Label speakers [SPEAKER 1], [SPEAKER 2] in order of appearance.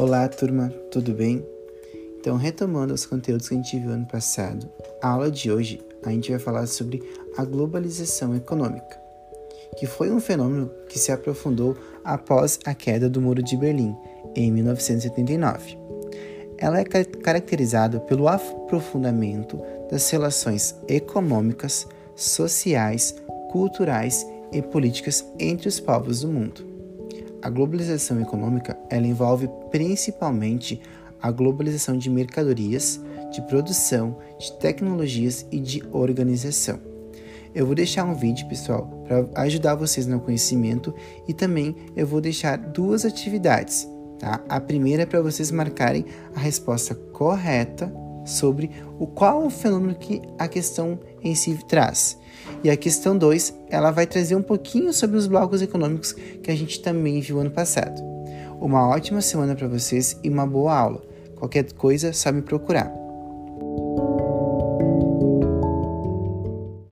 [SPEAKER 1] Olá, turma, tudo bem? Então, retomando os conteúdos que a gente viu ano passado, a aula de hoje a gente vai falar sobre a globalização econômica, que foi um fenômeno que se aprofundou após a queda do Muro de Berlim, em 1979. Ela é caracterizada pelo aprofundamento das relações econômicas, sociais, culturais e políticas entre os povos do mundo. A globalização econômica ela envolve principalmente a globalização de mercadorias, de produção, de tecnologias e de organização. Eu vou deixar um vídeo, pessoal, para ajudar vocês no conhecimento e também eu vou deixar duas atividades, tá? A primeira é para vocês marcarem a resposta correta sobre o qual o fenômeno que a questão em si traz. E a questão 2, ela vai trazer um pouquinho sobre os blocos econômicos que a gente também viu ano passado. Uma ótima semana para vocês e uma boa aula. Qualquer coisa, só me procurar.